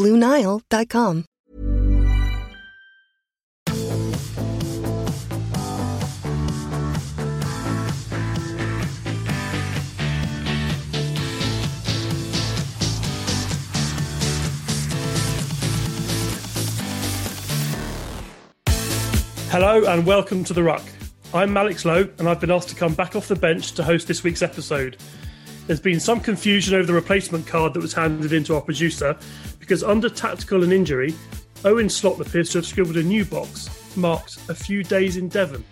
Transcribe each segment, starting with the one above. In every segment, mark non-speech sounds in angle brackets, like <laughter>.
BlueNile.com. Hello and welcome to The Ruck. I'm Alex Lowe, and I've been asked to come back off the bench to host this week's episode. There's been some confusion over the replacement card that was handed in to our producer because under tactical and injury, Owen Slot appears to have scribbled a new box marked a few days in Devon.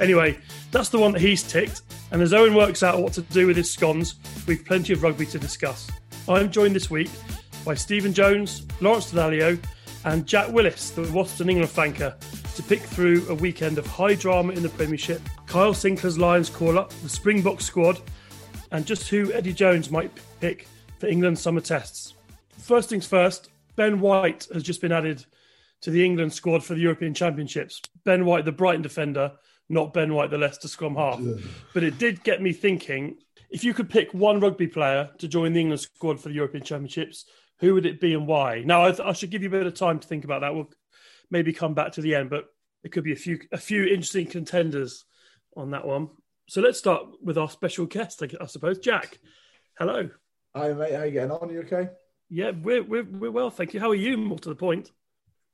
Anyway, that's the one that he's ticked, and as Owen works out what to do with his scones, we've plenty of rugby to discuss. I'm joined this week by Stephen Jones, Lawrence Dallaglio, and Jack Willis, the Wasps and England flanker, to pick through a weekend of high drama in the Premiership, Kyle Sinckler's Lions call up, the Springbok squad, and just who Eddie Jones might pick for England's summer tests. First things first, Ben White has just been added to the England squad for the European Championships. Ben White, the Brighton defender, not Ben White, the Leicester scrum half. But it did get me thinking if you could pick one rugby player to join the England squad for the European Championships, who would it be and why? Now, I, th- I, should give you a bit of time to think about that. We'll maybe come back to the end, but it could be a few a few interesting contenders on that one. So let's start with our special guest, I suppose. Jack, hello. Hi, mate. How you getting on? Are you okay? Yeah, we're, we're, we're well, thank you. How are you? More to the point.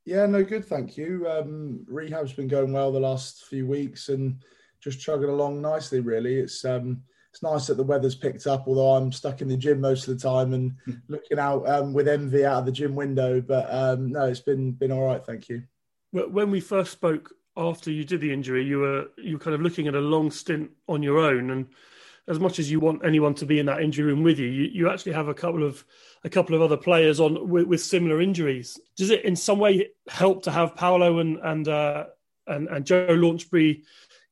Yeah, no, good, thank you. Um, rehab's been going well the last few weeks and just chugging along nicely. Really, it's um, it's nice that the weather's picked up. Although I'm stuck in the gym most of the time and looking out um, with envy out of the gym window. But um, no, it's been been all right, thank you. When we first spoke after you did the injury, you were you were kind of looking at a long stint on your own, and as much as you want anyone to be in that injury room with you, you, you actually have a couple of a couple of other players on with, with similar injuries. Does it in some way help to have Paolo and and uh, and, and Joe Launchbury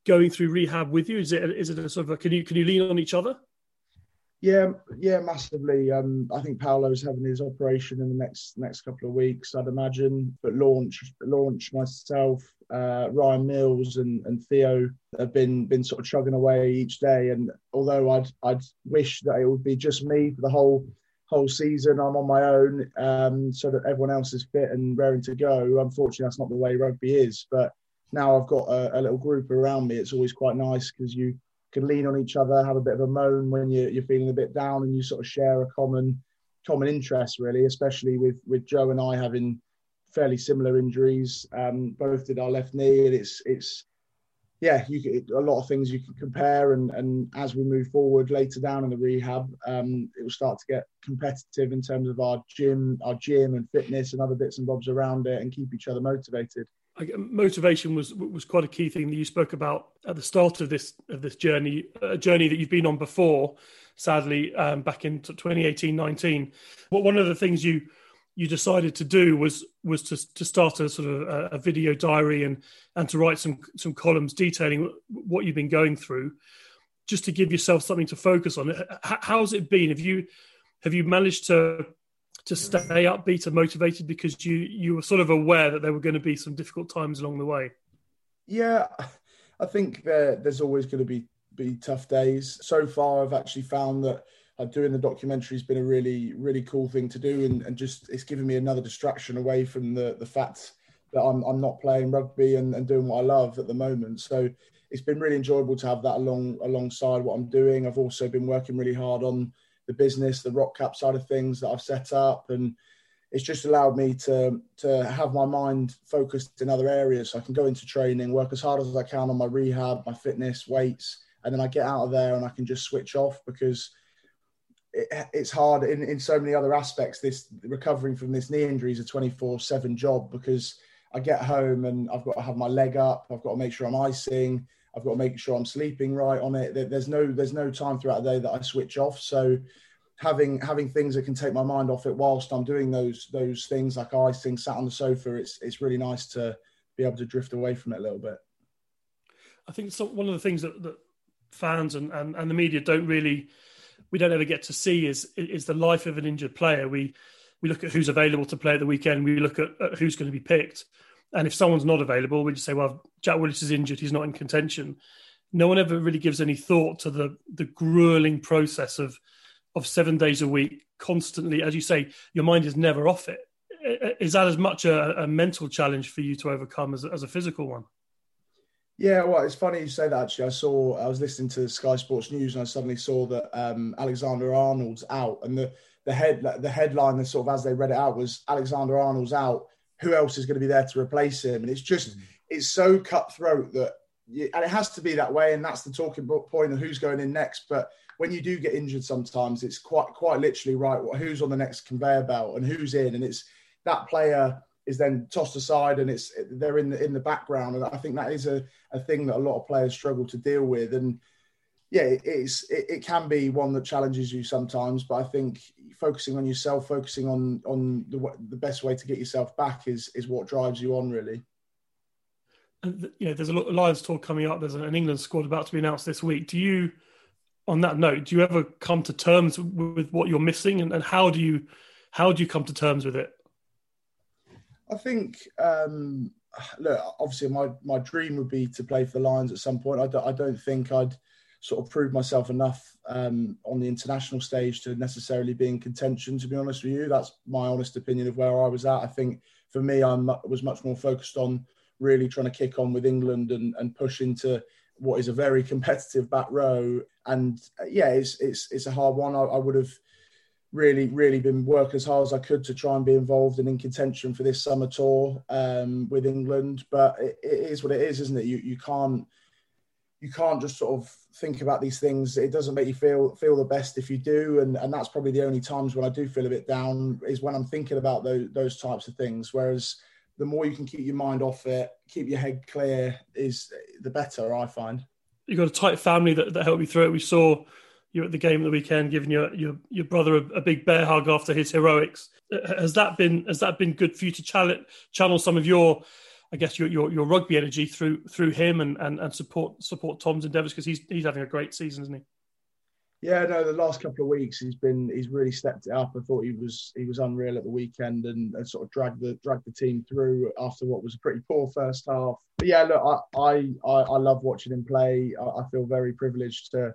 going through rehab with you? Is it is it a sort of a, can you can you lean on each other? Yeah, yeah, massively. Um, I think Paolo's having his operation in the next next couple of weeks, I'd imagine. But launch, launch, myself, uh, Ryan Mills, and, and Theo have been been sort of chugging away each day. And although I'd I'd wish that it would be just me for the whole whole season, I'm on my own, um, so that everyone else is fit and raring to go. Unfortunately, that's not the way rugby is. But now I've got a, a little group around me. It's always quite nice because you can lean on each other, have a bit of a moan when you're, you're feeling a bit down, and you sort of share a common common interest, really. Especially with with Joe and I having fairly similar injuries. Um, both did our left knee, and it's it's yeah, you a lot of things you can compare, and and as we move forward later down in the rehab, um, it will start to get competitive in terms of our gym, our gym and fitness and other bits and bobs around it, and keep each other motivated motivation was was quite a key thing that you spoke about at the start of this of this journey, a journey that you've been on before. Sadly, um, back in 2018-19, what one of the things you you decided to do was was to to start a sort of a, a video diary and and to write some some columns detailing what you've been going through, just to give yourself something to focus on. How's it been? Have you have you managed to to stay upbeat and motivated because you you were sort of aware that there were going to be some difficult times along the way? Yeah, I think there, there's always going to be be tough days. So far, I've actually found that uh, doing the documentary has been a really really cool thing to do, and, and just it's given me another distraction away from the the fact that I'm I'm not playing rugby and, and doing what I love at the moment. So it's been really enjoyable to have that along alongside what I'm doing. I've also been working really hard on the business, the RockCap side of things that I've set up, and it's just allowed me to to have my mind focused in other areas. So I can go into training, work as hard as I can on my rehab, my fitness, weights, and then I get out of there and I can just switch off because it, it's hard in, in so many other aspects. This recovering from this knee injury is a 24 7 job because I get home and I've got to have my leg up, I've got to make sure I'm icing, I've got to make sure I'm sleeping right on it. There's no there's no time throughout the day that I switch off. So having having things that can take my mind off it whilst I'm doing those those things like icing, sat on the sofa, it's it's really nice to be able to drift away from it a little bit. I think so, one of the things that, that fans and, and, and the media don't really we don't ever get to see is is the life of an injured player. We we look at who's available to play at the weekend. We look at, at who's going to be picked, and if someone's not available, we just say, "Well, Jack Willis is injured; he's not in contention." No one ever really gives any thought to the the grueling process of of seven days a week, constantly. As you say, your mind is never off it. Is that as much a, a mental challenge for you to overcome as, as a physical one? Yeah, well, it's funny you say that. Actually, I saw I was listening to Sky Sports News and I suddenly saw that um, Alexander Arnold's out, and the the head the headline, the sort of as they read it out, was Alexander Arnold's out. Who else is going to be there to replace him? And it's just mm. it's so cutthroat that, you, and it has to be that way. And that's the talking point of who's going in next. But when you do get injured, sometimes it's quite quite literally right. Who's on the next conveyor belt and who's in, and it's that player is then tossed aside and it's they're in the in the background. And I think that is a, a thing that a lot of players struggle to deal with. And yeah it, it's it, it, can be one that challenges you sometimes but I think focusing on yourself focusing on on the, the best way to get yourself back is is what drives you on really. And you know there's a lot of Lions talk coming up. There's an England squad about to be announced this week. Do you on that note do you ever come to terms with what you're missing? And, and how do you how do you come to terms with it I think, um, look, obviously, my, my dream would be to play for the Lions at some point. I don't, I don't think I'd sort of prove myself enough um, on the international stage to necessarily be in contention. To be honest with you, that's my honest opinion of where I was at. I think for me, I was much more focused on really trying to kick on with England and, and push into what is a very <laughs> competitive back row. And uh, yeah, it's it's it's a hard one. I, I would have really, really been working as hard as I could to try and be involved and in contention for this summer tour um, with England. But it, it is what it is, isn't it? You you can't you can't just sort of think about these things. It doesn't make you feel feel the best if you do, and and that's probably the only times when I do feel a bit down is when I'm thinking about those those types of things. Whereas the more you can keep your mind off it, keep your head clear, is the better. I find. You've got a tight family that, that helped you through it. We saw you're at the game of the weekend, giving your your, your brother a, a, big bear hug after his heroics. Uh, has that been has that been good for you to channel, channel some of your, I guess your, your, your rugby energy through through him and, and, and support support Tom's endeavours because he's he's having a great season, isn't he? Yeah, no. The last couple of weeks, he's been he's really stepped it up. I thought he was he was unreal at the weekend and, and sort of dragged the dragged the team through after what was a pretty poor first half. But yeah, look, I I, I love watching him play. I, I feel very privileged to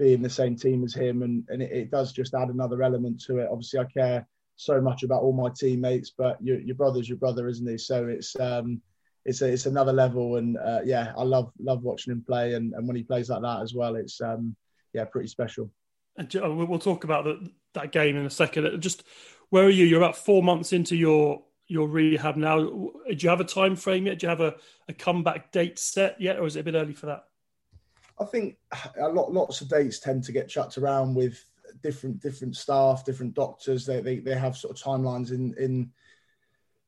be in the same team as him, and, and it, it, does just add another element to it. Obviously, I care so much about all my teammates, but your, your brother's your brother, isn't he? So it's um, it's a, it's another level, and uh, yeah, I love love watching him play, and, and when he plays like that as well, it's um, yeah, pretty special. And we'll talk about the, that game in a second. Just where are you? You're about four months into your your rehab now. Do you have a time frame yet? Do you have a, a comeback date set yet, or is it a bit early for that? I think a lot, lots of dates tend to get chucked around with different different staff, different doctors. They they, they have sort of timelines in in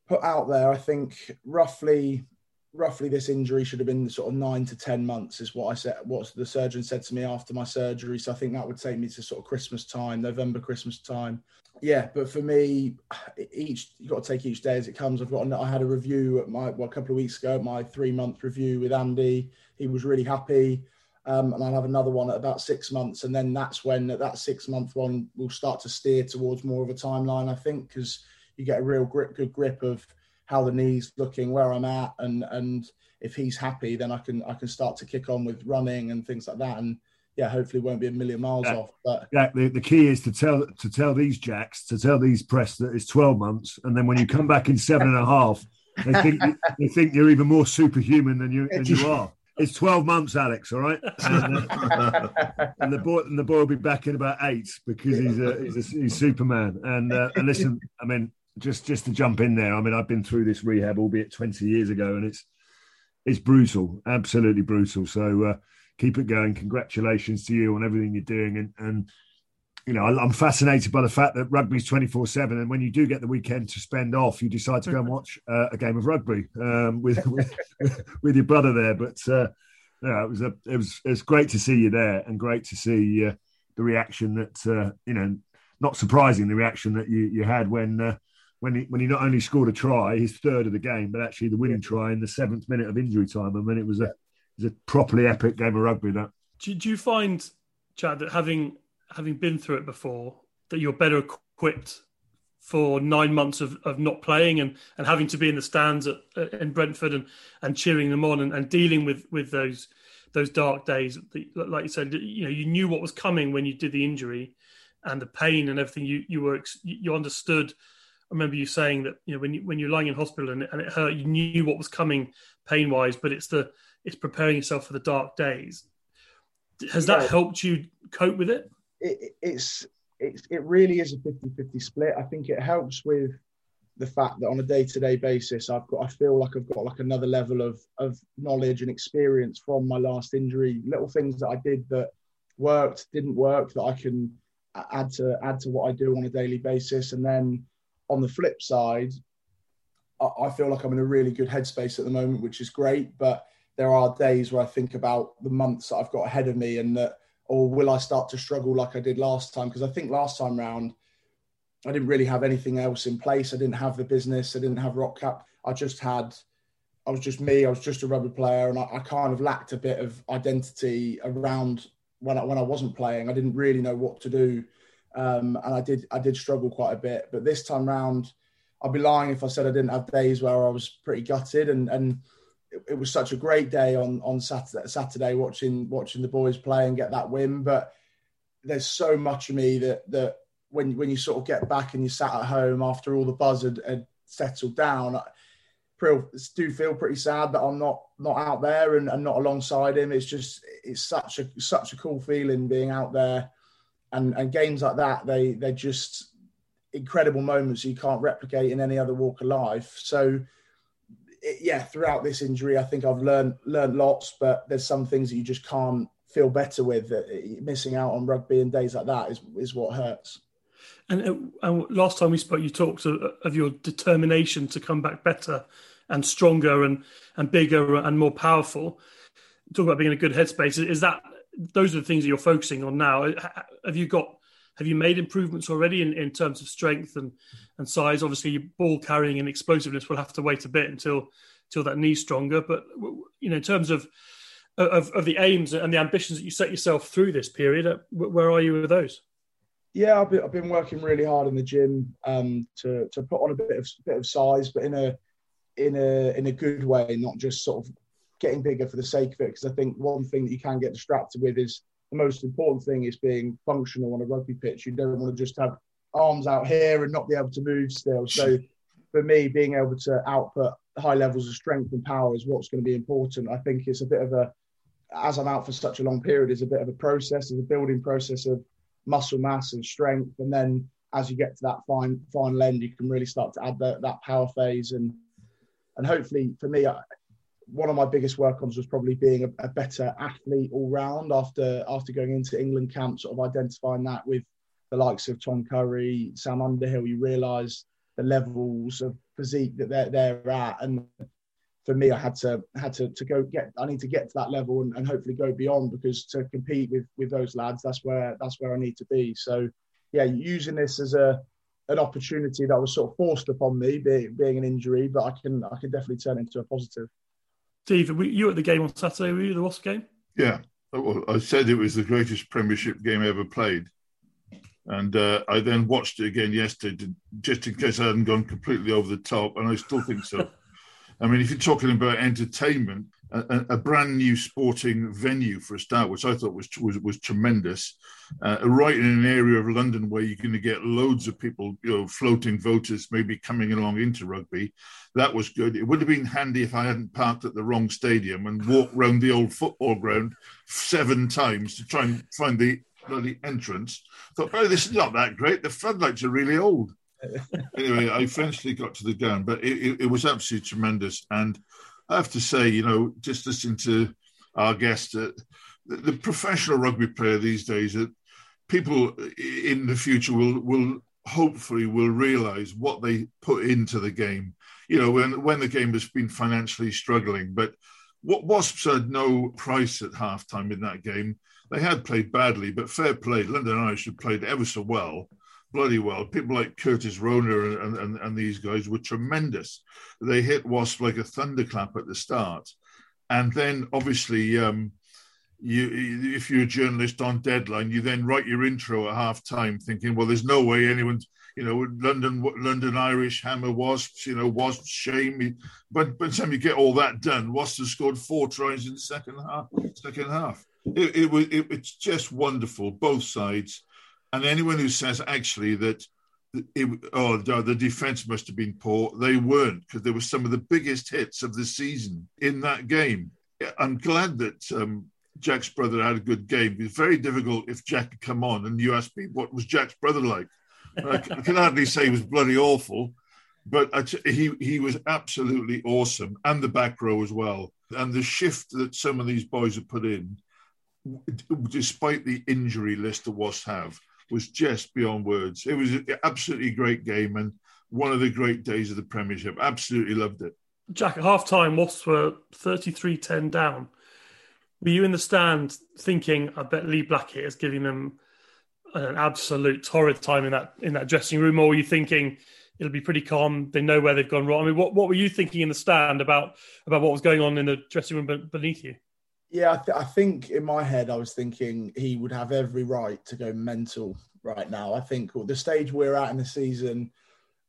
put out there. I think roughly roughly this injury should have been sort of nine to ten months is what I said. What the surgeon said to me after my surgery. So I think that would take me to sort of Christmas time, November Christmas time. Yeah, but for me, each you got to take each day as it comes. I've got I had a review at my well, a couple of weeks ago, my three month review with Andy. He was really happy. Um, and I'll have another one at about six months, and then that's when that six month one will start to steer towards more of a timeline. I think because you get a real grip, good grip of how the knee's looking, where I'm at, and and if he's happy, then I can I can start to kick on with running and things like that, and yeah, hopefully won't be a million miles yeah. off. But yeah, the, the key is to tell to tell these jacks to tell these press that it's twelve months, and then when you come back in seven and a half, they think they think you're even more superhuman than you than you are. It's 12 months, Alex. All right, <laughs> and, uh, and, the boy and the boy will be back in about eight because he's a, he's, a, he's Superman. And, uh, and listen, I mean, just just to jump in there. I mean, I've been through this rehab, albeit 20 years ago, and it's it's brutal, absolutely brutal. So uh, keep it going. Congratulations to you on everything you're doing, and and you know, I'm fascinated by the fact that rugby's 24 7. And when you do get the weekend to spend off, you decide to go and <laughs> watch uh, a game of rugby um, with, <laughs> with, <laughs> with, your brother there. But uh, yeah, it was, a, it, was, it was great to see you there and great to see uh, the reaction that, uh, you know, not surprising, the reaction that you, you had when. Uh, when he, when he not only scored a try, his third of the game, but actually the winning try in the seventh minute of injury time. I mean, it was a, it was a properly epic game of rugby. That do, do you find, Jack, that having having been through it before, that you're better equipped for nine months of, of not playing and, and having to be in the stands at, in Brentford and, and cheering them on and, and dealing with, with those those dark days. Like you said, you know, you knew what was coming when you did the injury and the pain and everything. You you were you understood. I remember you saying that you know when you when you're lying in hospital and, and it hurt, you knew what was coming pain wise, but it's the it's preparing yourself for the dark days. Has that helped you cope with it? It, it's it's it really is a 50-50 split. I think it helps with the fact that on a day-to-day basis I've got I feel like I've got like another level of of knowledge and experience from my last injury, little things that I did that worked, didn't work that I can add to add to what I do on a daily basis. And then on the flip side, I, I feel like I'm in a really good headspace at the moment, which is great. But there are days where I think about the months that I've got ahead of me and that or will I start to struggle like I did last time? Because I think last time round, I didn't really have anything else in place. I didn't have the business. I didn't have RockCap. I just had, I was just me. I was just a rugby player, and I, I kind of lacked a bit of identity around when I when I wasn't playing. I didn't really know what to do, um, and I did I did struggle quite a bit. But this time round, I'd be lying if I said I didn't have days where I was pretty gutted and and it, it, was such a great day on on Saturday, Saturday watching watching the boys play and get that win. But there's so much of me that that when when you sort of get back and you sat at home after all the buzz had, had settled down, I do feel pretty sad that I'm not not out there and, and not alongside him. It's just it's such a such a cool feeling being out there, and and games like that they they're just incredible moments you can't replicate in any other walk of life. So it, yeah, throughout this injury, I think I've learned learned lots, but there's some things that you just can't feel better with. That missing out on rugby and days like that is is what hurts. And, uh, and last time we spoke, you talked of, of, your determination to come back better and stronger and and bigger and more powerful. Talk about being in a good headspace. Is that those are the things that you're focusing on now? Have you got have you made improvements already in, in terms of strength and, and size? Obviously, your ball carrying and explosiveness will have to wait a bit until until that knee's stronger. But you know, in terms of of, of the aims and the ambitions that you set yourself through this period, uh, where are you with those? Yeah, I've been, I've been working really hard in the gym um, to to put on a bit of bit of size, but in a in a in a good way, not just sort of getting bigger for the sake of it. Because I think one thing that you can get distracted with is the most important thing is being functional on a rugby pitch. You don't want to just have arms out here and not be able to move still. So for me, being able to output high levels of strength and power is what's going to be important. I think it's a bit of a, as I'm out for such a long period, is a bit of a process, is a building process of muscle mass and strength. And then as you get to that fine final end, you can really start to add that, that power phase and and hopefully for me, one of my biggest work-ons was probably being a, a, better athlete all round after after going into England camp, sort of identifying that with the likes of Tom Curry, Sam Underhill, you realise the levels of physique that they're they're at. And for me, I had to had to, to go get I need to get to that level and, and hopefully go beyond because to compete with with those lads, that's where that's where I need to be. So yeah, using this as a an opportunity that was sort of forced upon me, being, being an injury, but I can I can definitely turn into a positive. Steve, were you at the game on Saturday? Were you the Wasp game? Yeah. Well, I said it was the greatest Premiership game ever played. And uh, I then watched it again yesterday, to, just in case I hadn't gone completely over the top, and I still think so. <laughs> I mean, if you're talking about entertainment, a, a, brand new sporting venue for a start, which I thought was was, was tremendous. Uh, right in an area of London where you're going to get loads of people, you know, floating voters maybe coming along into rugby. That was good. It would have been handy if I hadn't parked at the wrong stadium and walked round the old football ground seven times to try and find the bloody entrance. thought, oh, this is not that great. The floodlights are really old. <laughs> anyway, I eventually got to the ground, but it, it, it, was absolutely tremendous. And I have to say, you know, just listening to our guest, uh, the, the, professional rugby player these days, that people in the future will will hopefully will realise what they put into the game. You know, when when the game has been financially struggling, but what Wasps had no price at halftime in that game. They had played badly, but fair play. London Irish had played ever so well bloody well. People like Curtis Rona and, and, and these guys were tremendous. They hit Wasp like a thunderclap at the start. And then obviously, um, you, if you're a journalist on deadline, you then write your intro at half time thinking, well, there's no way anyone's, you know, London London Irish Hammer Wasps, you know, Wasps shame. But by the time you get all that done, Wasps have scored four tries in the second half. Second half. It, it was it, it's just wonderful, both sides. And anyone who says actually that it, oh, the defense must have been poor, they weren't because there were some of the biggest hits of the season in that game. I'm glad that um, Jack's brother had a good game. It's very difficult if Jack had come on and you asked me what was Jack's brother like. I, can hardly say he was bloody awful, but he he was absolutely awesome, and the back row as well. And the shift that some of these boys have put in, despite the injury list the Wasps have, was just beyond words. It was an absolutely great game and one of the great days of the Premiership. Absolutely loved it. Jack, at half time, Wasps were 33 10 down. Were you in the stand thinking, I bet Lee Blackett is giving them an absolute torrid time in that in that dressing room, or were you thinking it'll be pretty calm? They know where they've gone wrong. I mean, what, what were you thinking in the stand about about what was going on in the dressing room beneath you? Yeah, I, th- I, think in my head I was thinking he would have every right to go mental right now. I think the stage we're at in the season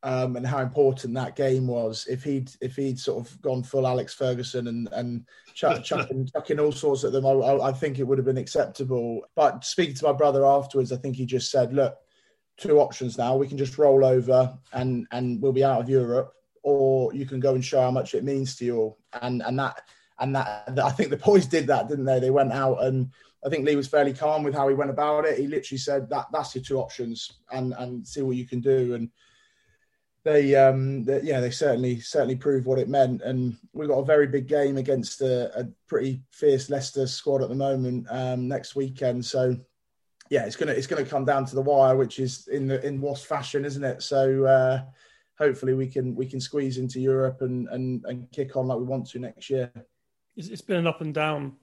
um, and how important that game was. If he'd if he'd sort of gone full Alex Ferguson and and chuck, <laughs> chucking, chucking all sorts at them, I, I, think it would have been acceptable. But speaking to my brother afterwards, I think he just said, "Look, two options now. We can just roll over and and we'll be out of Europe, or you can go and show how much it means to you." All. And and that and that, I think the boys did that, didn't they? They went out and I think Lee was fairly calm with how he went about it. He literally said that that's your two options and and see what you can do. And they, um, they, yeah, they certainly certainly proved what it meant. And we've got a very big game against a, a pretty fierce Leicester squad at the moment um, next weekend. So yeah, it's gonna it's gonna come down to the wire, which is in the in Wasp fashion, isn't it? So. Uh, hopefully we can we can squeeze into Europe and, and and kick on like we want to next year it's been an up and down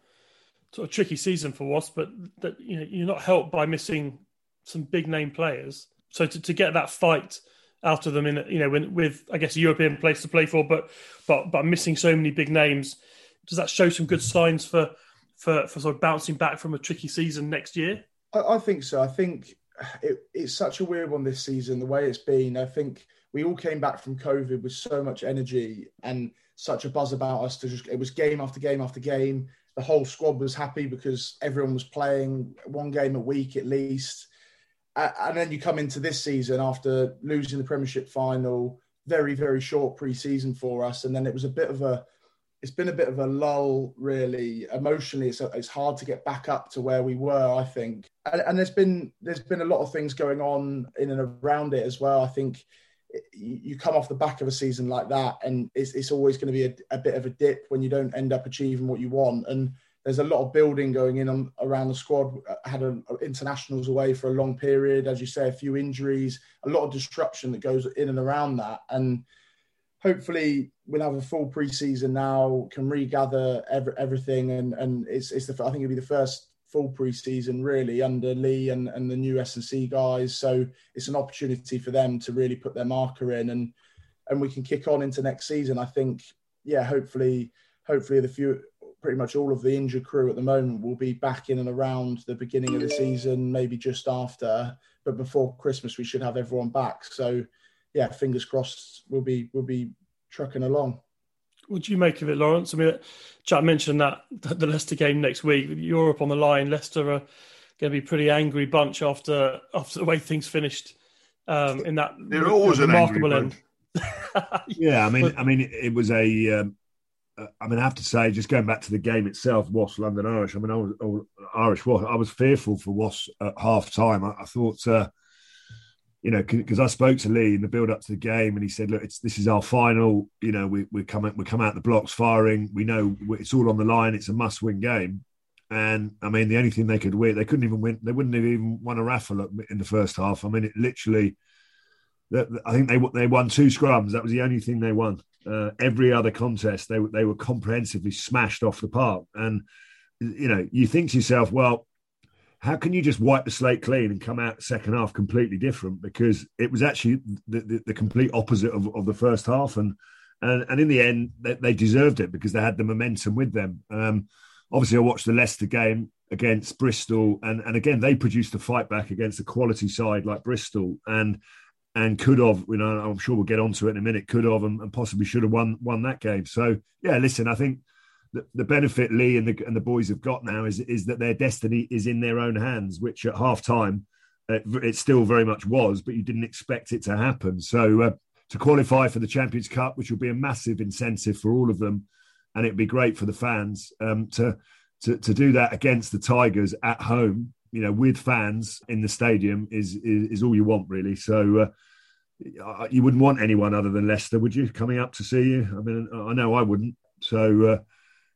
sort of tricky season for Wasp, but that you know you're not helped by missing some big name players. So to, to get that fight out of them in you know when, with I guess a European place to play for, but but but missing so many big names, does that show some good signs for for for sort of bouncing back from a tricky season next year? I, I think so. I think it, it's such a weird one this season. The way it's been, I think we all came back from COVID with so much energy and such a buzz about us to just it was game after game after game. The whole squad was happy because everyone was playing one game a week at least. And then you come into this season after losing the Premiership final, very very short pre-season for us, and then it was a bit of a it's been a bit of a lull, really. Emotionally, it's, it's hard to get back up to where we were, I think. And, and, there's been there's been a lot of things going on in and around it as well. I think you come off the back of a season like that, and it's, it's always going to be a, a, bit of a dip when you don't end up achieving what you want. And there's a lot of building going in on, around the squad. Uh, had a, internationals away for a long period, as you say, a few injuries, a lot of disruption that goes in and around that. And hopefully, we'll have a full preseason now, can regather every, everything, and and it's it's the I think it'll be the first full pre-season really under Lee and, and the new S&C guys. So it's an opportunity for them to really put their marker in and and we can kick on into next season. I think, yeah, hopefully, hopefully the few pretty much all of the injured crew at the moment will be back in and around the beginning of the season, maybe just after. But before Christmas we should have everyone back. So yeah, fingers crossed we'll be we'll be trucking along. What do you make of it, Lawrence? I mean, Jack mentioned that <laughs> the Leicester game next week. Europe on the line. Leicester are going to be a pretty angry bunch after after the way things finished um, in that They're always remarkable end. <laughs> yeah, I mean, I mean, it was a. Um, uh, I mean, I have to say, just going back to the game itself, Wasps London Irish. I mean, I was, I was I was fearful for Wasps at half time. I, I thought uh, you know, because I spoke to Lee in the build up to the game, and he said, "Look, this is our final. You know, we we come we come out the blocks firing. We know it's all on the line. It's a must win game." And I mean, the only thing they could win, they couldn't even win. They wouldn't have even won a raffle in the first half. I mean, it literally. I think they they won two scrums. That was the only thing they won. Uh, every other contest, they they were comprehensively smashed off the park. And you know, you think to yourself, well, how can you just wipe the slate clean and come out second half completely different? Because it was actually the, the, the complete opposite of, of the first half, and and and in the end, they, they deserved it because they had the momentum with them. Um, obviously, I watched the Leicester game against Bristol, and and again they produced a fight back against a quality side like Bristol, and and could have, you know, I'm sure we'll get onto it in a minute, could have and, and possibly should have won won that game. So yeah, listen, I think the, the benefit Lee and the and the boys have got now is is that their destiny is in their own hands, which at half time it, it, still very much was, but you didn't expect it to happen. So uh, to qualify for the Champions Cup, which will be a massive incentive for all of them, and it'd be great for the fans um, to, to to do that against the Tigers at home, you know, with fans in the stadium is is, is all you want really. So. Uh, you wouldn't want anyone other than Leicester, would you? Coming up to see you? I mean, I know I wouldn't. So uh,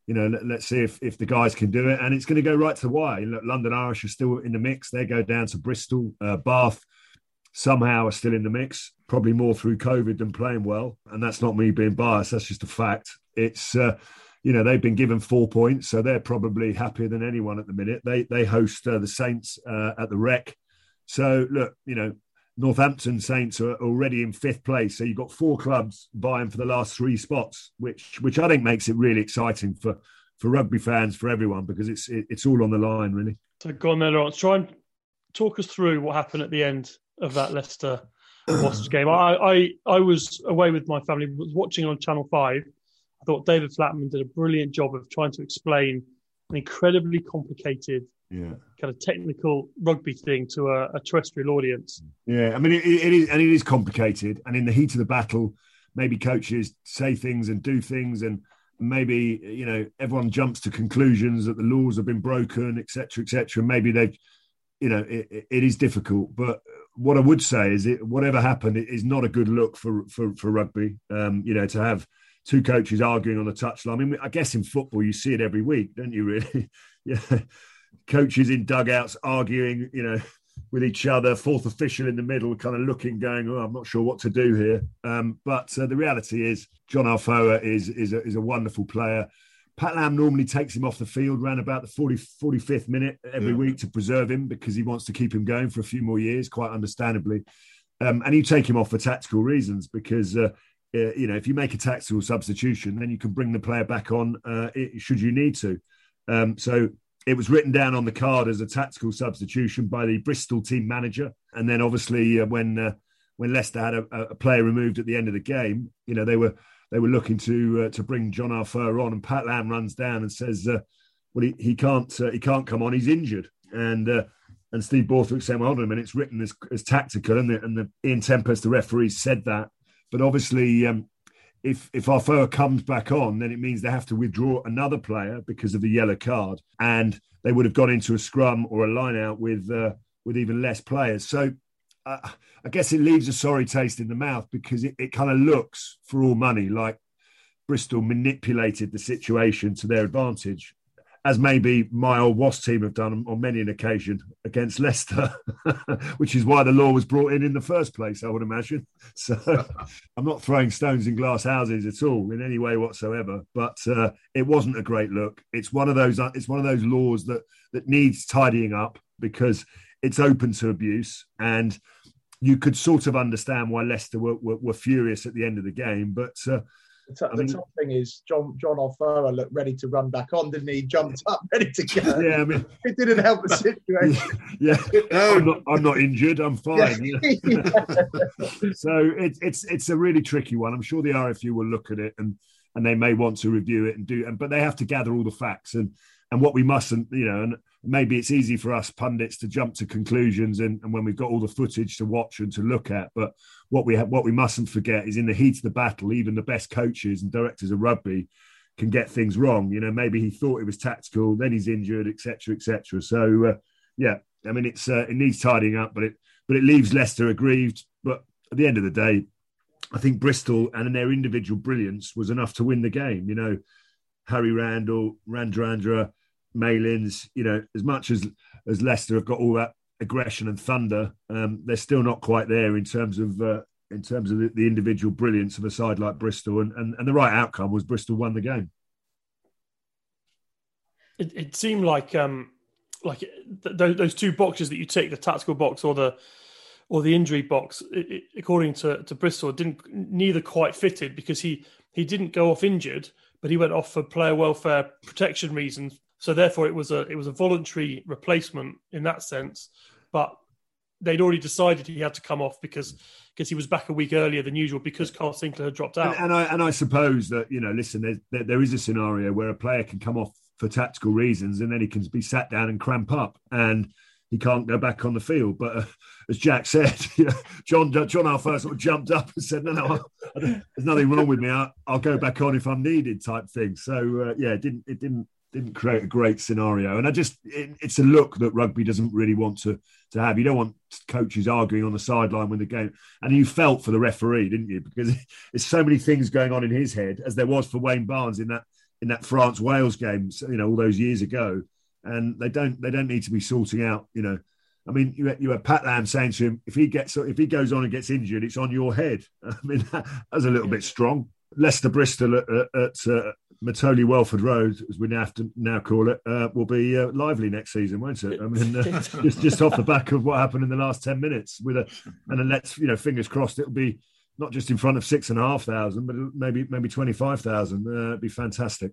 you know, let, us see if, if the guys can do it. And it's going to go right to the wire. London Irish are still in the mix. They go down to Bristol, uh, Bath somehow are still in the mix, probably more through COVID than playing well. And that's not me being biased. That's just a fact. It's, uh, you know, they've been given four points, so they're probably happier than anyone at the minute. They they host uh, the Saints uh, at the Rec. So look, you know, Northampton Saints are already in fifth place. So you've got four clubs vying for the last three spots, which which I think makes it really exciting for for rugby fans, for everyone, because it's it, it's all on the line, really. So go on there, Lawrence. Try and talk us through what happened at the end of that Leicester <clears throat> Wasps game. I, I I was away with my family, was watching on Channel Five. I thought David Flatman did a brilliant job of trying to explain an incredibly complicated yeah. kind of technical rugby thing to a, a terrestrial audience. Yeah, I mean, it, it is, and it is complicated. And in the heat of the battle, maybe coaches say things and do things, and maybe you know everyone jumps to conclusions that the laws have been broken, etc., etc. Maybe they've, you know, it, it is difficult. But what I would say is, it whatever happened, it is not a good look for for, for rugby. Um, you know, to have two coaches arguing on the touchline. I mean, I guess in football you see it every week, don't you? Really? <laughs> yeah coaches in dugouts arguing, you know, <laughs> with each other, fourth official in the middle, kind of looking, going, "Oh, I'm not sure what to do here." Um, but uh, the reality is, John Afoa is is a, is a wonderful player. Pat Lam normally takes him off the field around about the 40, 45th minute every yeah. week to preserve him because he wants to keep him going for a few more years, quite understandably. Um, and you take him off for tactical reasons because, uh, uh, you know, if you make a tactical substitution, then you can bring the player back on uh, it, should you need to. Um, so it was written down on the card as a tactical substitution by the Bristol team manager, and then obviously uh, when uh, when Leicester had a, a, player removed at the end of the game, you know they were they were looking to uh, to bring John Afoa on, and Pat Lam runs down and says, uh, "Well, he, he can't uh, he can't come on, he's injured." And uh, and Steve Borthwick said, "Well, hold on a minute, it's written as, as tactical," and the, and the Ian Tempest, the referee, said that, but obviously. Um, if if Afoa comes back on, then it means they have to withdraw another player because of the yellow card, and they would have gone into a scrum or a line out with uh, with even less players. So uh, I guess it leaves a sorry taste in the mouth because it, it kind of looks for all money like Bristol manipulated the situation to their advantage as maybe my old Wasp team have done on many an occasion against Leicester, <laughs> which is why the law was brought in in the first place, I would imagine. <laughs> So <laughs> I'm not throwing stones in glass houses at all in any way whatsoever, but uh, it wasn't a great look. It's one of those. It's one of those laws that that needs tidying up because it's open to abuse and. You could sort of understand why Leicester were, were, were furious at the end of the game, but uh, the, the um, top thing is John John Afoa looked ready to run back on, didn't he? Jumped up, <laughs> ready to go. Yeah, I mean, it didn't help the situation. <laughs> Yeah, no. <laughs> I'm, not, I'm not injured. I'm fine. Yeah. so it's it's it's a really tricky one. I'm sure the RFU will look at it and and they may want to review it and do, and but they have to gather all the facts and and what we mustn't, you know, and maybe it's easy for us pundits to jump to conclusions and, and when we've got all the footage to watch and to look at. But what we have, what we mustn't forget is in the heat of the battle, even the best coaches and directors of rugby can get things wrong. You know, maybe he thought it was tactical, then he's injured, etc., etc. So uh, yeah, I mean, it's uh, it needs tidying up, but it but it leaves Leicester aggrieved. But at the end of the day, I think Bristol and their individual brilliance was enough to win the game. You know, Harry Randall, Radradra, Malins. You know, as much as as Leicester have got all that aggression and thunder, um, they're still not quite there in terms of uh, in terms of the, the, individual brilliance of a side like Bristol. And, and and the right outcome was Bristol won the game. It, it seemed like um, like th- those two boxes that you take, the tactical box or the or the injury box, it, it, according to, to Bristol, didn't neither quite fitted because he he didn't go off injured, but he went off for player welfare protection reasons. So therefore, it was a it was a voluntary replacement in that sense. But they'd already decided he had to come off because because he was back a week earlier than usual because Kyle Sinckler had dropped out. And, and I and I suppose that you know, listen, there, there is a scenario where a player can come off for tactical reasons, and then he can be sat down and cramp up, and he can't go back on the field. But uh, as Jack said, <laughs> you know, John John our first sort of jumped up and said, "No, no, there's nothing wrong with me. I, will go back on if I'm needed," type thing. So uh, yeah, it didn't it didn't didn't create a great scenario, and I just it, it's a look that rugby doesn't really want to to have. You don't want coaches arguing on the sideline when the game, and you felt for the referee, didn't you? Because <laughs> there's so many things going on in his head, as there was for Wayne Barnes in that in that France Wales game, you know, all those years ago, and they don't they don't need to be sorting out, you know. I mean, you, you had Pat Lam saying to him, if he gets if he goes on and gets injured, it's on your head. <laughs> I mean, <laughs> that, was a little bit strong. Leicester Bristol at, at, at uh, Mattioli Welford Road, as we now have to now call it, uh, will be uh, lively next season, won't it? I mean, uh, <laughs> just just off the back of what happened in the last ten minutes, with a and then let's you know, fingers crossed, it'll be not just in front of six and a half thousand, but maybe maybe twenty five thousand. Uh, it'd be fantastic.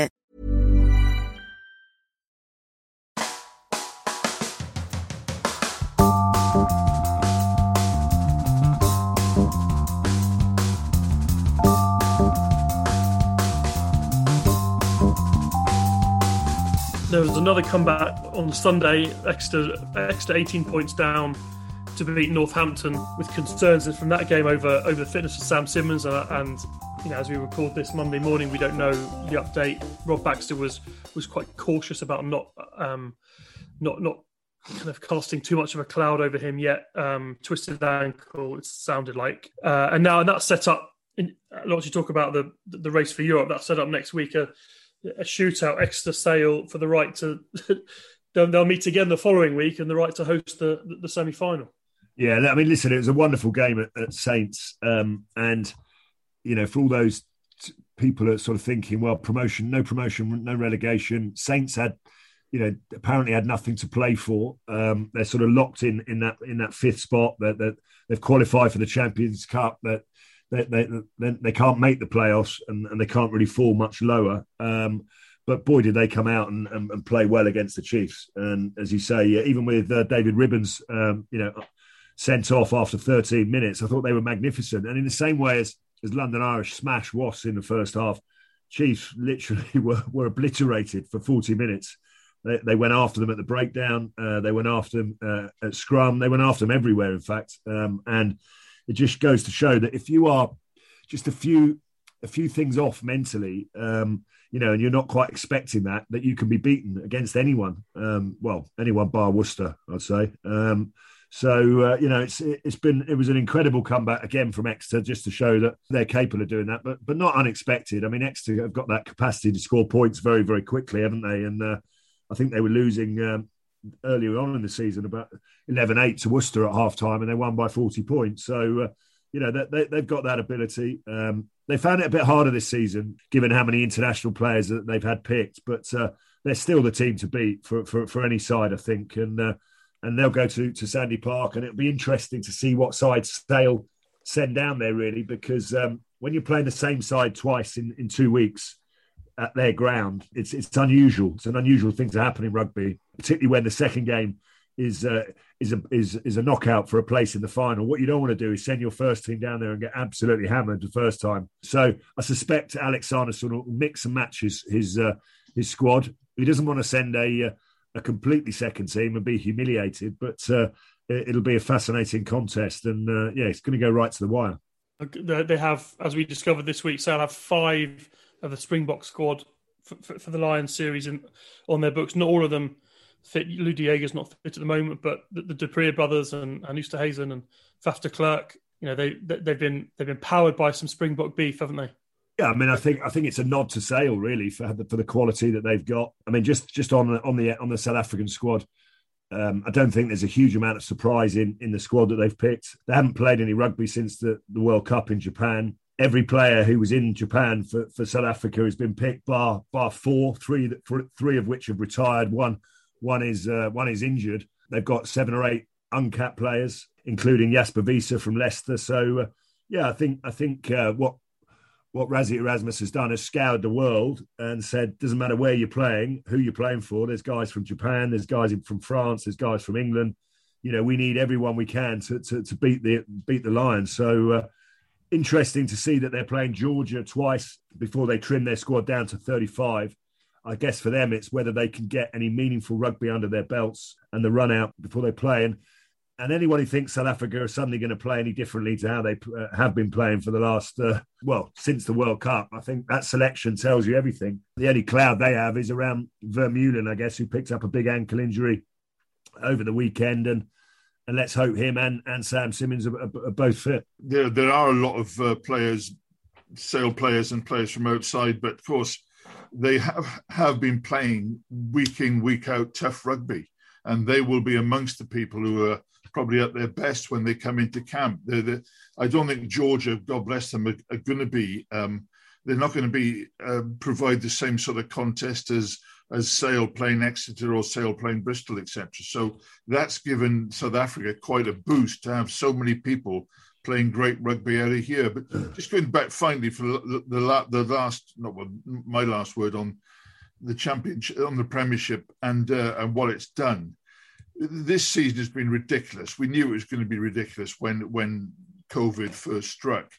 There was another comeback on Sunday, Exeter Exeter 18 points down to beat Northampton with concerns from that game over over the fitness of Sam Simmonds. and, and you know as we record this Monday morning we don't know the update. Rob Baxter was was quite cautious about not um, not not kind of casting too much of a cloud over him yet. Um, twisted ankle, it sounded like, uh, and now and that's set up. In, a lot you talk about the the race for Europe. That's set up next week. Uh, a shootout, Exeter Sale for the right to. <laughs> they'll, meet again the following week and the right to host the the, semi final. Yeah, I mean, listen, it was a wonderful game at, at Saints, um, and you know, for all those t- people are sort of thinking, well, promotion, no promotion, no relegation. Saints had, you know, apparently had nothing to play for. Um, they're sort of locked in in that in that fifth spot. That, that they've qualified for the Champions Cup. That they, they, they, they can't make the playoffs and, and, they can't really fall much lower. Um, but boy, did they come out and, and, and, play well against the Chiefs. And as you say, even with uh, David Ribbans, um, you know, sent off after 13 minutes, I thought they were magnificent. And in the same way as, as London Irish smash was in the first half, Chiefs literally <laughs> were, were obliterated for 40 minutes. They, they went after them at the breakdown. Uh, they went after them uh, at scrum. They went after them everywhere, in fact. Um, and it just goes to show that if you are just a few a few things off mentally, um, you know, and you're not quite expecting that, that you can be beaten against anyone. Um, well, anyone bar Worcester, I'd say. Um, so uh, you know, it's it's been it was an incredible comeback again from Exeter, just to show that they're capable of doing that, but but not unexpected. I mean, Exeter have got that capacity to score points very very quickly, haven't they? And uh, I think they were losing um, earlier on in the season about 11-8 to Worcester at half time and they won by 40 points. So, uh, you know, they, have got that ability. Um, they found it a bit harder this season, given how many international players that they've had picked, but uh, they're still the team to beat for, for, for any side, I think. And uh, and they'll go to, to Sandy Park and it'll be interesting to see what side Sale send down there, really, because um, when you're playing the same side twice in, in two weeks, at their ground. It's it's unusual. It's an unusual thing to happen in rugby, particularly when the second game is uh, is a is is a knockout for a place in the final. What you don't want to do is send your first team down there and get absolutely hammered the first time. So I suspect Alex Sanderson will mix and match his his uh, his squad. He doesn't want to send a uh, a completely second team and be humiliated, but uh, it'll be a fascinating contest, and uh, yeah, it's going to go right to the wire. They have, as we discovered this week, so they'll have five of the Springbok squad for, for, for the Lions series in, on their books. Not all of them fit. Lou is not fit at the moment, but the, the du Preez brothers and, and Esterhuizen and Faf Clerk, you know, they, they have been they've been powered by some Springbok beef, haven't they? Yeah, I mean, I think I think it's a nod to Sale really for the, for the quality that they've got. I mean, just just on on the on the South African squad, um, I don't think there's a huge amount of surprise in in the squad that they've picked. They haven't played any rugby since the, the World Cup in Japan. Every player who was in Japan for, for South Africa has been picked, bar bar four, three three of which have retired. One one is uh, one is injured. They've got seven or eight uncapped players, including Jasper Wiese from Leicester. So uh, yeah, I think I think uh, what what Rassie Erasmus has done is scoured the world and said, doesn't matter where you're playing, who you're playing for. There's guys from Japan, there's guys from France, there's guys from England. You know, we need everyone we can to to, to beat the beat the Lions. So uh, interesting to see that they're playing Georgia twice before they trim their squad down to 35. I guess for them, it's whether they can get any meaningful rugby under their belts and the run out before they play. And and anyone who thinks South Africa are suddenly going to play any differently to how they uh, have been playing for the last, uh, well, since the World Cup, I think that selection tells you everything. The only cloud they have is around Vermeulen, I guess, who picked up a big ankle injury over the weekend. And and let's hope him and, and Sam Simmonds are, are, are both fit. There, there are a lot of uh, players, sale players and players from outside, but of course, they have, have been playing week in, week out tough rugby. And they will be amongst the people who are probably at their best when they come into camp. I don't think Georgia, God bless them, are, are going to be. Um, they're not going to be uh, provide the same sort of contest as as Sale playing Exeter or Sale playing Bristol, etc. So that's given South Africa quite a boost to have so many people playing great rugby out of here. But <clears throat> just going back finally for the the, the last, not my last word on the championship on the Premiership and uh, and what it's done this season has been ridiculous. We knew it was going to be ridiculous when when COVID first struck.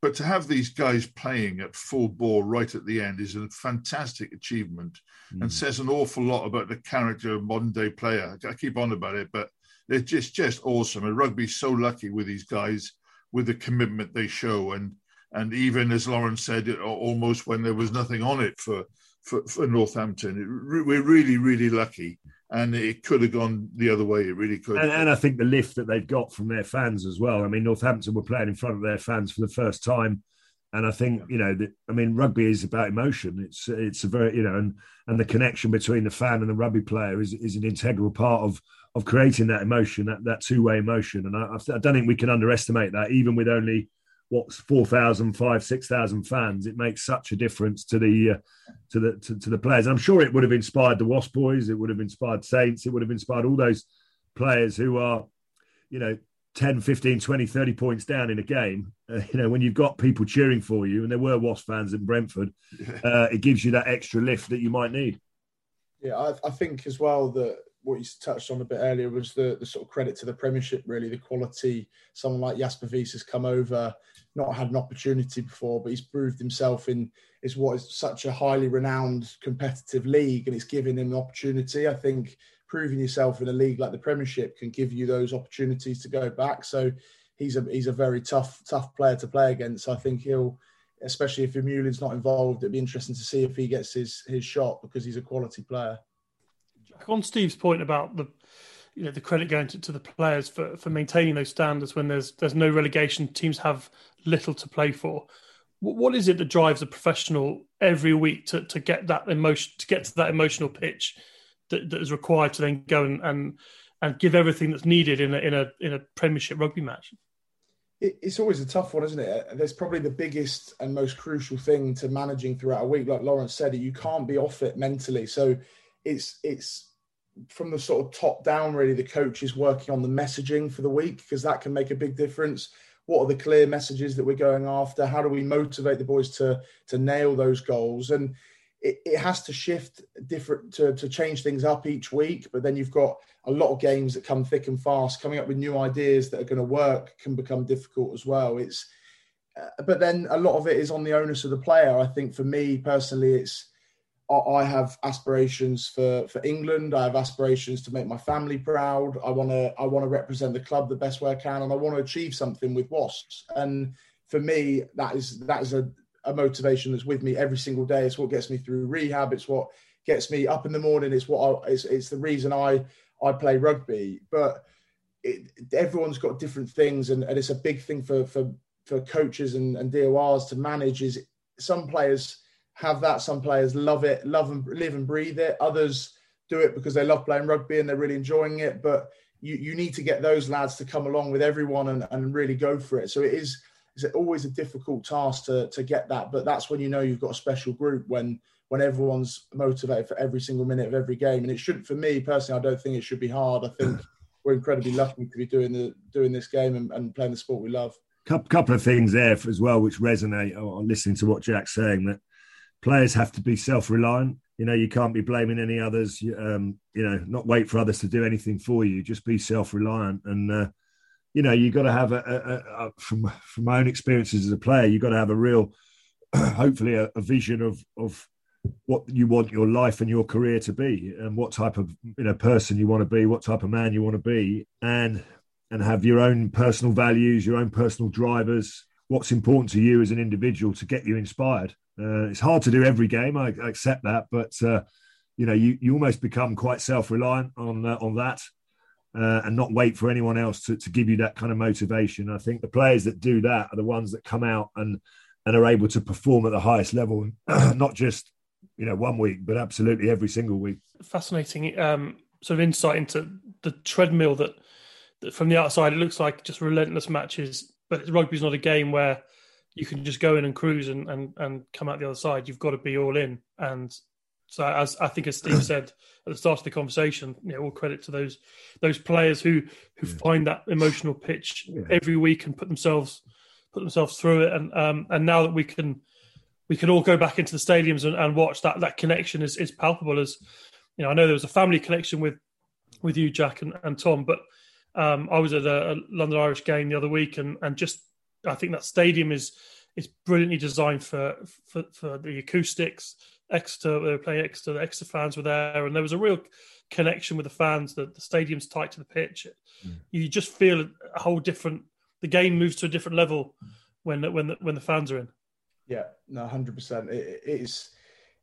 But to have these guys playing at full bore right at the end is a fantastic achievement mm. and says an awful lot about the character of modern day player. I keep on about it, but it's just just awesome. And rugby's so lucky with these guys with the commitment they show and and even as Lawrence said, almost when there was nothing on it for for, for Northampton, it, we're really really lucky and it could have gone the other way. It really could. And, and, I think the lift that they've got from their fans as well. I mean, Northampton were playing in front of their fans for the first time, and I think you know, I mean, rugby is about emotion. It's it's a very you know, and and the connection between the fan and the rugby player is is an integral part of of creating that emotion, that that two way emotion. And I, I don't think we can underestimate that, even with only what's 4,000, 5, 6,000 fans, it makes such a difference to the uh, to the to, to, the players. I'm sure it would have inspired the Wasp boys, it would have inspired Saints, it would have inspired all those players who are, you know, 10, 15, 20, 30 points down in a game. Uh, you know, when you've got people cheering for you, and there were Wasp fans in Brentford, uh, it gives you that extra lift that you might need. Yeah, I, I think as well that what you touched on a bit earlier was the, the sort of credit to the Premiership, really, the quality. Someone like Jasper Wiese has come over not had an opportunity before, but he's proved himself in is what is such a highly renowned competitive league, and it's given him an opportunity. I think proving yourself in a league like the Premiership can give you those opportunities to go back. So he's a he's a very tough tough player to play against. I think he'll, especially if Vermeulen's not involved, it'd be interesting to see if he gets his his shot because he's a quality player. On Steve's point about the you know the credit going to, to the players for, for maintaining those standards when there's there's no relegation teams have little to play for what, what is it that drives a professional every week to, to get that emotion to get to that emotional pitch that, that is required to then go and, and and give everything that's needed in a in a in a premiership rugby match it's always a tough one, isn't it? Uh, there's probably the biggest and most crucial thing to managing throughout a week. Like Lawrence said, you can't be off it mentally. So it's it's from the sort of top down, really, the coach is working on the messaging for the week because that can make a big difference. What are the clear messages that we're going after? How do we motivate the boys to to nail those goals? And it, it has to shift different to, to change things up each week. But then you've got a lot of games that come thick and fast. Coming up with new ideas that are going to work can become difficult as well. It's uh, but then a lot of it is on the onus of the player. I think for me personally, it's I have aspirations for for England. I have aspirations to make my family proud. I want to I want to represent the club the best way I can, and I want to achieve something with Wasps. And for me, that is that is a, a motivation that's with me every single day. It's what gets me through rehab. It's what gets me up in the morning. It's what I, it's, it's the reason I I play rugby. But it, everyone's got different things, and, and it's a big thing for for for coaches and, and DORs to manage. Is some players have that. Some players love it, love and live and breathe it. Others do it because they love playing rugby and they're really enjoying it. But you, you need to get those lads to come along with everyone and, and really go for it. So it is it's always a difficult task to to get that. But that's when you know you've got a special group when when everyone's motivated for every single minute of every game. And it should for me personally, I don't think it should be hard. I think <clears throat> we're incredibly lucky to be doing the doing this game and, and playing the sport we love. A couple of things there as well, which resonate on listening to what Jack's saying. That players have to be self-reliant. You know, you can't be blaming any others. Um, you know, not wait for others to do anything for you. Just be self-reliant, and uh, you know, you've got to have a, a, a, from from my own experiences as a player, You've got to have a real, <clears throat> hopefully, a, a vision of of what you want your life and your career to be, and what type of you know person you want to be, what type of man you want to be, and and have your own personal values, your own personal drivers. What's important to you as an individual to get you inspired uh, it's hard to do every game. I, I accept that, but uh, you know, you, you almost become quite self reliant on uh, on that, uh, and not wait for anyone else to, to give you that kind of motivation. I think the players that do that are the ones that come out and and are able to perform at the highest level, <clears throat> not just you know one week, but absolutely every single week. Fascinating um, sort of insight into the treadmill that, that from the outside it looks like just relentless matches, but rugby's not a game where you can just go in and cruise and, and, and come out the other side. You've got to be all in. And so, as I think, as Steve <clears throat> said at the start of the conversation, you know, all credit to those those players who who yeah. find that emotional pitch yeah. every week and put themselves put themselves through it. And um, and now that we can we can all go back into the stadiums and, and watch that that connection is, is palpable. As you know, I know there was a family connection with with you, Jack and, and Tom, but um, I was at a, a London Irish game the other week, and and just I think that stadium is is brilliantly designed for for, for the acoustics. Exeter, they were playing Exeter. The Exeter fans were there, and there was a real connection with the fans. The, the stadium's tight to the pitch. Mm. You just feel a whole different. The game moves to a different level when when the, when the fans are in. Yeah, no, hundred percent. It is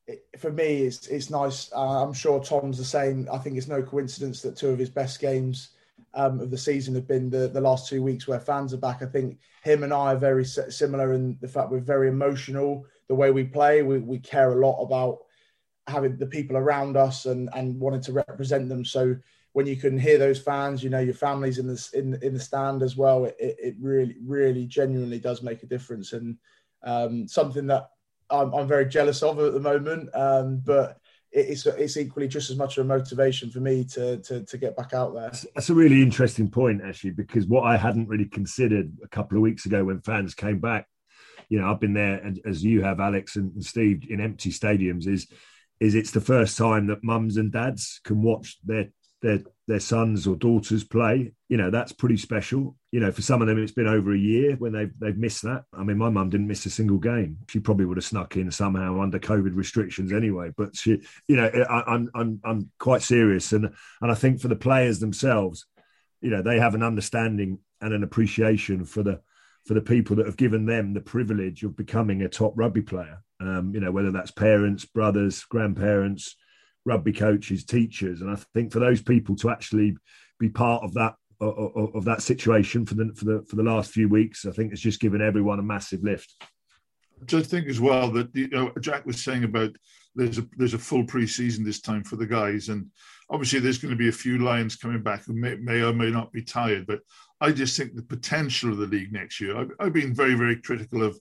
it, for me. It's it's nice. Uh, I'm sure Tom's the same. I think it's no coincidence that two of his best games um, of the season have been the, the last two weeks where fans are back. I think him and I are very similar in the fact we're very emotional. The way we play, we, we care a lot about having the people around us and, and wanting to represent them. So when you can hear those fans, you know your family's in the in, in the stand as well. It, it really, really, genuinely does make a difference, and um, something that I'm, I'm, very jealous of at the moment. Um, but it's it's equally just as much of a motivation for me to to to get back out there. That's a really interesting point, actually, because what I hadn't really considered a couple of weeks ago when fans came back, you know, I've been there as you have, Alex and Steve, in empty stadiums. Is is it's the first time that mums and dads can watch their their their sons or daughters play. You know, that's pretty special. You know, for some of them, it's been over a year when they've they've missed that. I mean, my mum didn't miss a single game. She probably would have snuck in somehow under COVID restrictions anyway. But she, you know, I, I'm I'm I'm quite serious, and and I think for the players themselves, you know, they have an understanding and an appreciation for the for the people that have given them the privilege of becoming a top rugby player. Um, you know, whether that's parents, brothers, grandparents, rugby coaches, teachers, and I think for those people to actually be part of that of, of that situation for the for the for the last few weeks, I think it's just given everyone a massive lift. I think as well that you know Jack was saying about there's a there's a full preseason this time for the guys, and obviously there's going to be a few lions coming back who may, may or may not be tired, but I just think the potential of the league next year. I've, I've been very very critical of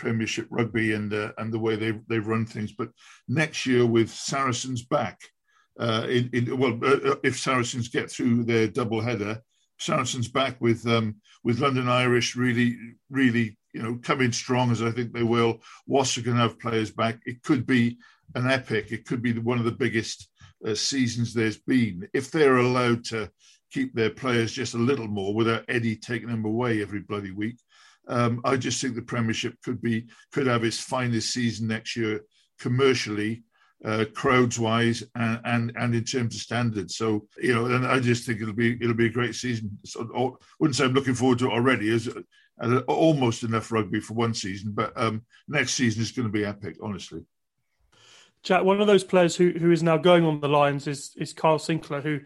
Premiership rugby and uh, and the way they they run things. But next year with Saracens back, uh, well, uh, uh, if Saracens get through their double header, Saracens back with um, with London Irish really really you know, come in strong as I think they will. Wasps can have players back. It could be an epic. It could be one of the biggest uh, seasons there's been if they're allowed to keep their players just a little more without Eddie taking them away every bloody week. Um, I just think the Premiership could be could have its finest season next year commercially, uh, crowds wise, and, and and in terms of standards. So you know, and I just think it'll be it'll be a great season. So, I wouldn't say I'm looking forward to it already. Uh, almost enough rugby for one season, but um, next season is going to be epic, honestly. Jack, one of those players who, who is now going on the Lions is is Kyle Sinckler, who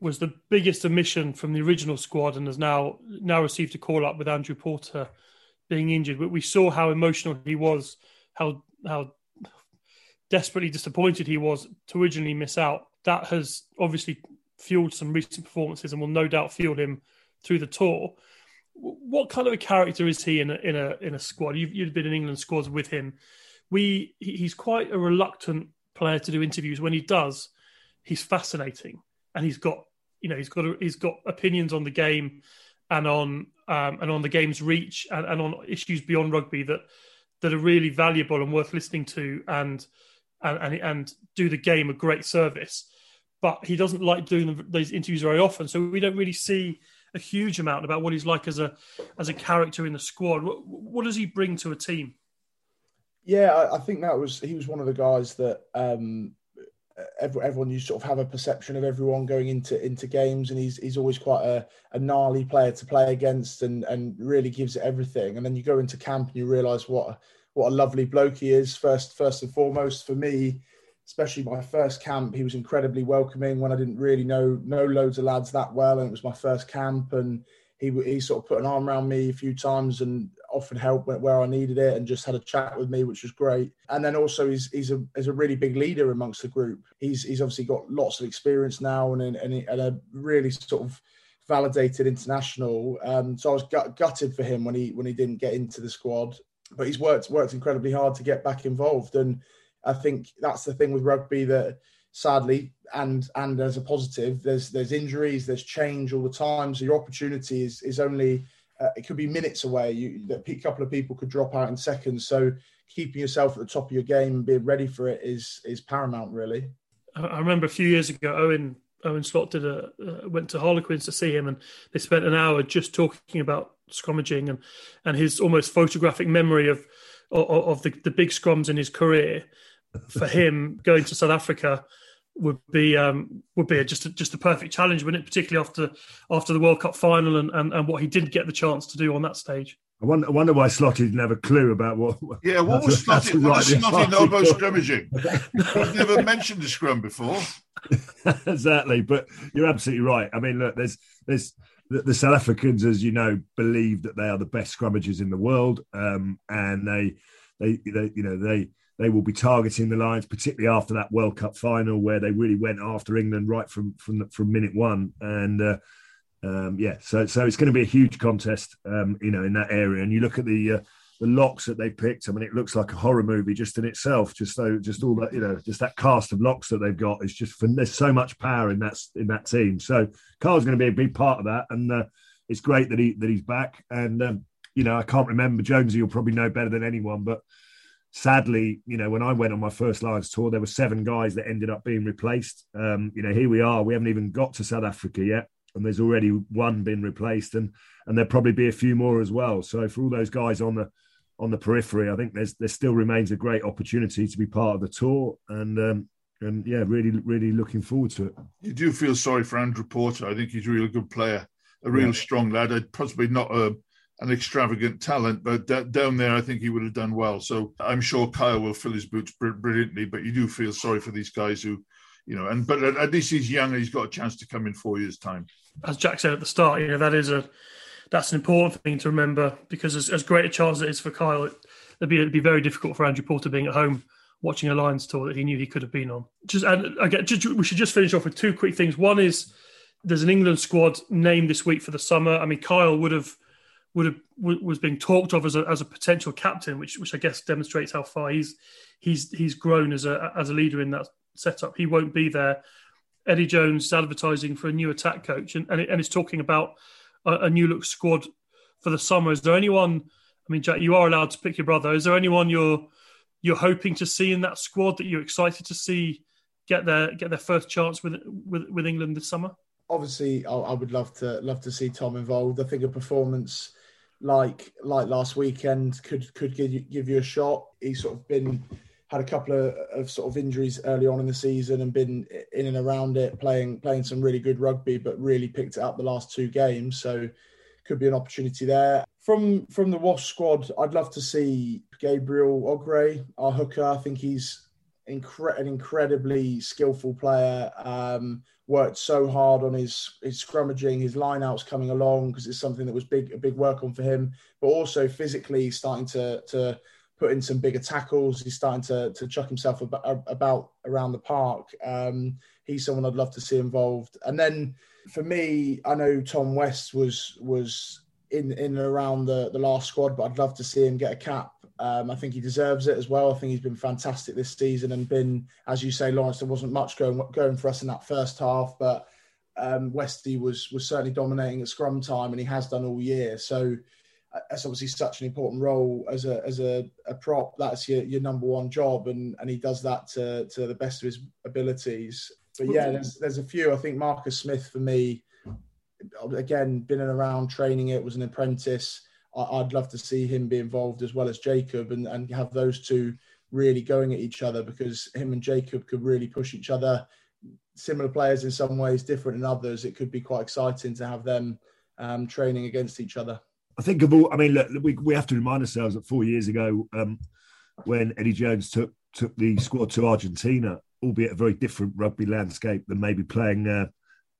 was the biggest omission from the original squad and has now now received a call up with Andrew Porter being injured. But we saw how emotional he was, how how desperately disappointed he was to originally miss out. That has obviously fueled some recent performances and will no doubt fuel him through the tour. What kind of a character is he in a in a in a squad? You've, you've been in England squads with him. We he's quite a reluctant player to do interviews. When he does, he's fascinating and he's got you know he's got a, he's got opinions on the game and on um, and on the game's reach and, and, on issues beyond rugby that that are really valuable and worth listening to and and and, and do the game a great service. But he doesn't like doing those interviews very often, so we don't really see a huge amount about what he's like as a as a character in the squad. What, what does he bring to a team? Yeah, I, I, think that was he was one of the guys that um, everyone you sort of have a perception of everyone going into into games, and he's he's always quite a, a gnarly player to play against, and and really gives it everything. And then you go into camp and you realise what what a lovely bloke he is. First first and foremost for me, especially my first camp, he was incredibly welcoming when I didn't really know know loads of lads that well, and it was my first camp, and he he sort of put an arm around me a few times and offered help where I needed it and just had a chat with me, which was great. And then also he's he's a he's a really big leader amongst the group. He's he's obviously got lots of experience now and and, and a really sort of validated international. Um, so I was gut, gutted for him when he when he didn't get into the squad, but he's worked worked incredibly hard to get back involved. And I think that's the thing with rugby that sadly and and as a positive there's there's injuries there's change all the time so your opportunity is is only uh, it could be minutes away. You, a couple of people could drop out in seconds. So keeping yourself at the top of your game and being ready for it is is paramount, really. I remember a few years ago, Owen Owen Slot did a uh, went to Harlequins to see him, and they spent an hour just talking about scrummaging and and his almost photographic memory of of, of the, the big scrums in his career. For him, going to South Africa would be um, would be a, just a, just a perfect challenge, wouldn't it? Particularly after after the World Cup final and, and, and what he didn't get the chance to do on that stage. I wonder, I wonder why Slotty didn't have a clue about what. Yeah, what was <laughs> Slotty? What was Slotty know about scrummaging? I've never mentioned the scrum before. <laughs> exactly, but you're absolutely right. I mean, look, there's there's the, the, South Africans, as you know, believe that they are the best scrummagers in the world, um, and they, they, they, you know, they they will be targeting the Lions, particularly after that World Cup final where they really went after England right from from from minute one. And uh, um, yeah, so so it's going to be a huge contest, um, you know, in that area. And you look at the uh, the locks that they picked. I mean, it looks like a horror movie just in itself. Just so, just all that, you know, just that cast of locks that they've got is just. There's so much power in that in that team. So Carl's going to be a big part of that, and uh, it's great that he that he's back. And um, you know, I can't remember Jonesy. You'll probably know better than anyone, but sadly, you know, when I went on my first Lions tour, there were seven guys that ended up being replaced. Um, you know, here we are. We haven't even got to South Africa yet, and there's already one been replaced, and and there'll probably be a few more as well. So for all those guys on the on the periphery, I think there's there still remains a great opportunity to be part of the tour, and um, and yeah, really really looking forward to it. You do feel sorry for Andrew Porter. I think he's a really good player, a real yeah. strong lad. I'd possibly not a an extravagant talent, but d- down there, I think he would have done well. So I'm sure Kyle will fill his boots br- brilliantly. But you do feel sorry for these guys who, you know, and but at, least he's young and he's got a chance to come in four years' time. As Jack said at the start, you know that is a that's an important thing to remember because as, as great a chance as it is for Kyle, it, would be it'd be very difficult for Andrew Porter being at home watching a Lions tour that he knew he could have been on. Just and again, just, we should just finish off with two quick things. One is there's an England squad named this week for the summer. I mean, Kyle would have would have was being talked of as a, as a potential captain, which which I guess demonstrates how far he's he's he's grown as a as a leader in that setup. He won't be there. Eddie Jones is advertising for a new attack coach, and and, and talking about a, a, new look squad for the summer. Is there anyone I mean, Jack, you are allowed to pick your brother. Is there anyone you're you're hoping to see in that squad that you're excited to see get their get their first chance with with, with England this summer? Obviously, I, I would love to love to see Tom involved. I think a performance like like last weekend could could give you, give you a shot. He's sort of been had a couple of, of sort of injuries early on in the season and been in and around it, playing playing some really good rugby, but really picked it up the last two games. So could be an opportunity there. From from the Wasp squad, I'd love to see Gabriel Oghre, our hooker. I think he's incre- an incredibly skillful player. Um, worked so hard on his his scrummaging, his lineouts coming along because it's something that was big a big work on for him. But also physically starting to to put in some bigger tackles. He's starting to to chuck himself about, about around the park. Um, he's someone I'd love to see involved. And then for me, I know Tom West was was in in and around the the last squad, but I'd love to see him get a cap um, I think he deserves it as well. I think he's been fantastic this season and been, as you say, Lawrence. There wasn't much going going for us in that first half, but um, Westy was was certainly dominating at scrum time, and he has done all year. So uh, that's obviously such an important role as a as a, a prop. That's your, your number one job, and and he does that to to the best of his abilities. But yeah, there's there's a few. I think Marcus Smith for me, again, been around training it, was an apprentice I'd love to see him be involved as well as Jacob and, and have those two really going at each other because him and Jacob could really push each other. Similar players in some ways, different in others. It could be quite exciting to have them um, training against each other. I think of all. I mean, look, we we have to remind ourselves that four years ago, um, when Eddie Jones took took the squad to Argentina, albeit a very different rugby landscape than maybe playing uh,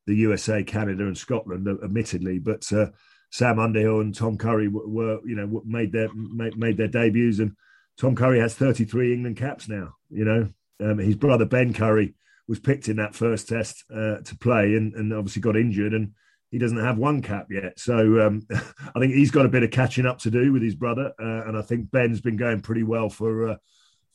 the USA, Canada, and Scotland, admittedly, but. Uh, Sam Underhill and Tom Curry were, you know, made their made, made their debuts, and Tom Curry has 33 England caps now. You know, um, his brother Ben Curry was picked in that first test uh, to play, and, and obviously got injured, and he doesn't have one cap yet. So um, <laughs> I think he's got a bit of catching up to do with his brother, uh, and I think Ben's been going pretty well for uh,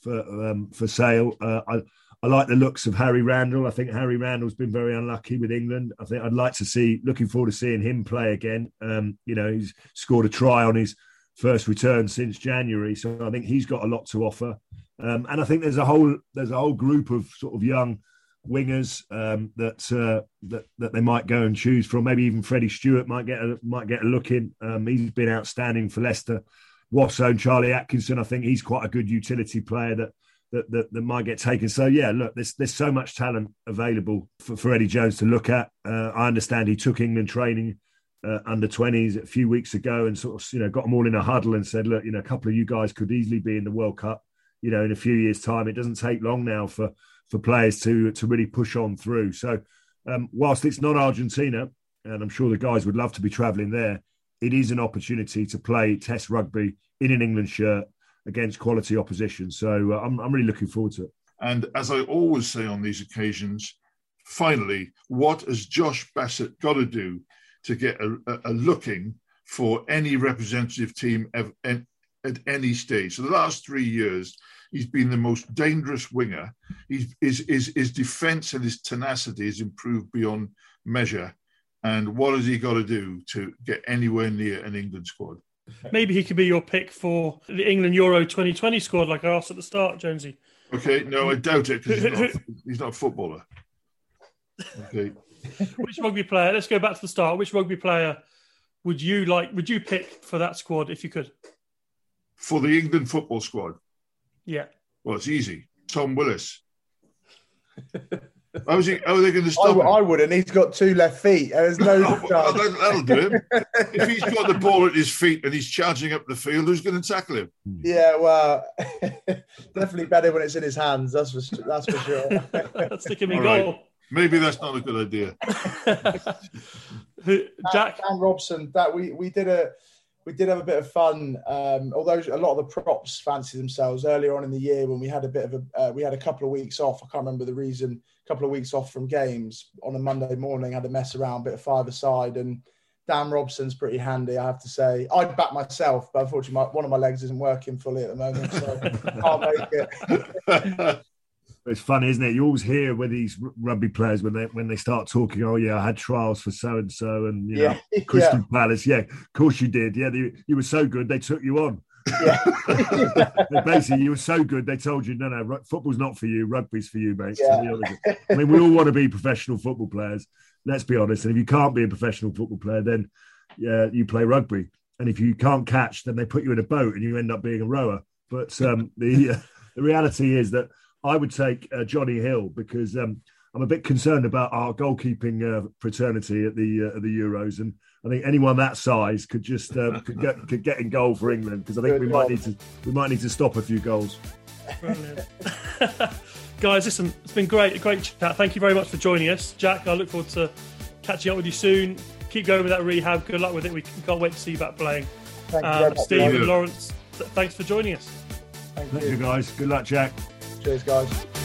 for um, for Sale. Uh, I, I like the looks of Harry Randall. I think Harry Randall's been very unlucky with England. I think I'd like to see, looking forward to seeing him play again. Um, you know, he's scored a try on his first return since January, so I think he's got a lot to offer. Um, and I think there's a whole there's a whole group of sort of young wingers um, that uh, that that they might go and choose from. Maybe even Freddie Steward might get a, might get a look in. Um, he's been outstanding for Leicester. Wasson, Charlie Atkinson, I think he's quite a good utility player that that, that, that might get taken. So yeah, look, there's there's so much talent available for, for Eddie Jones to look at. Uh, I understand he took England training uh, under 20s a few weeks ago and sort of you know got them all in a huddle and said, look, you know, a couple of you guys could easily be in the World Cup. You know, in a few years' time, it doesn't take long now for for players to to really push on through. So um, whilst it's not Argentina, and I'm sure the guys would love to be travelling there, it is an opportunity to play Test rugby in an England shirt against quality opposition. So uh, I'm, I'm really looking forward to it. And as I always say on these occasions, finally, what has Josh Bassett got to do to get a, a, looking for any representative team at, at any stage? So the last three years, he's been the most dangerous winger. He's, his, his, his defence and his tenacity has improved beyond measure. And what has he got to do to get anywhere near an England squad? Maybe he could be your pick for the England Euro 2020 squad, like I asked at the start, Jonesy. Okay, no, I doubt it because he's, <laughs> he's, not a footballer. Okay. Which rugby player? Let's go back to the start. Which rugby player would you like? Would you pick for that squad if you could? For the England football squad. Yeah. Well, it's easy. Tom Willis. <laughs> How, was he, how are they going to stop I, him? I wouldn't. He's got two left feet. There's no <laughs> oh, well, that'll do him. if he's got the ball at his feet and he's charging up the field, who's going to tackle him? <laughs> Yeah, well, <laughs> definitely better when it's in his hands. That's for that's for sure. that's Sticking me goal. Right. Maybe that's not a good idea. Jack Dan Robson. That we we did a we did have a bit of fun. Um, although a lot of the props fancy themselves earlier on in the year when we had a bit of a uh, we had a couple of weeks off. I can't remember the reason. A couple of weeks off from games on a Monday morning, had a mess around, bit of five aside, and Dan Robson's pretty handy, I have to say. I'd back myself, but unfortunately, my, one of my legs isn't working fully at the moment, so <laughs> can't make it. <laughs> It's funny, isn't it? You always hear with these rugby players when they when they start talking. Oh yeah, I had trials for so and so, and you know, Yeah, <laughs> Crystal yeah. Palace. Yeah, of course you did. Yeah, they, you were so good they took you on. Yeah. Basically, you were so good they told you, no, no, football's not for you. Rugby's for you, mate. Yeah. I mean, we all want to be professional football players. Let's be honest. And if you can't be a professional football player, then yeah, you play rugby. And if you can't catch, then they put you in a boat and you end up being a rower. But um, the uh, the reality is that I would take uh, Jonny Hill because um, I'm a bit concerned about our goalkeeping uh, fraternity at the uh, at the Euros, and I think anyone that size could just uh, <laughs> could get could get in goal for England because I think Good we might need to we might need to stop a few goals. <laughs> Guys, listen, it's been great, a great chat. Thank you very much for joining us. Jack, I look forward to catching up with you soon. Keep going with that rehab. Good luck with it. We can't wait to see you back playing. Thank Um, much. Steve guys. and Lawrence, th- thanks for joining us. Thank Thank you you. guys. Good luck, Jack. Cheers, guys.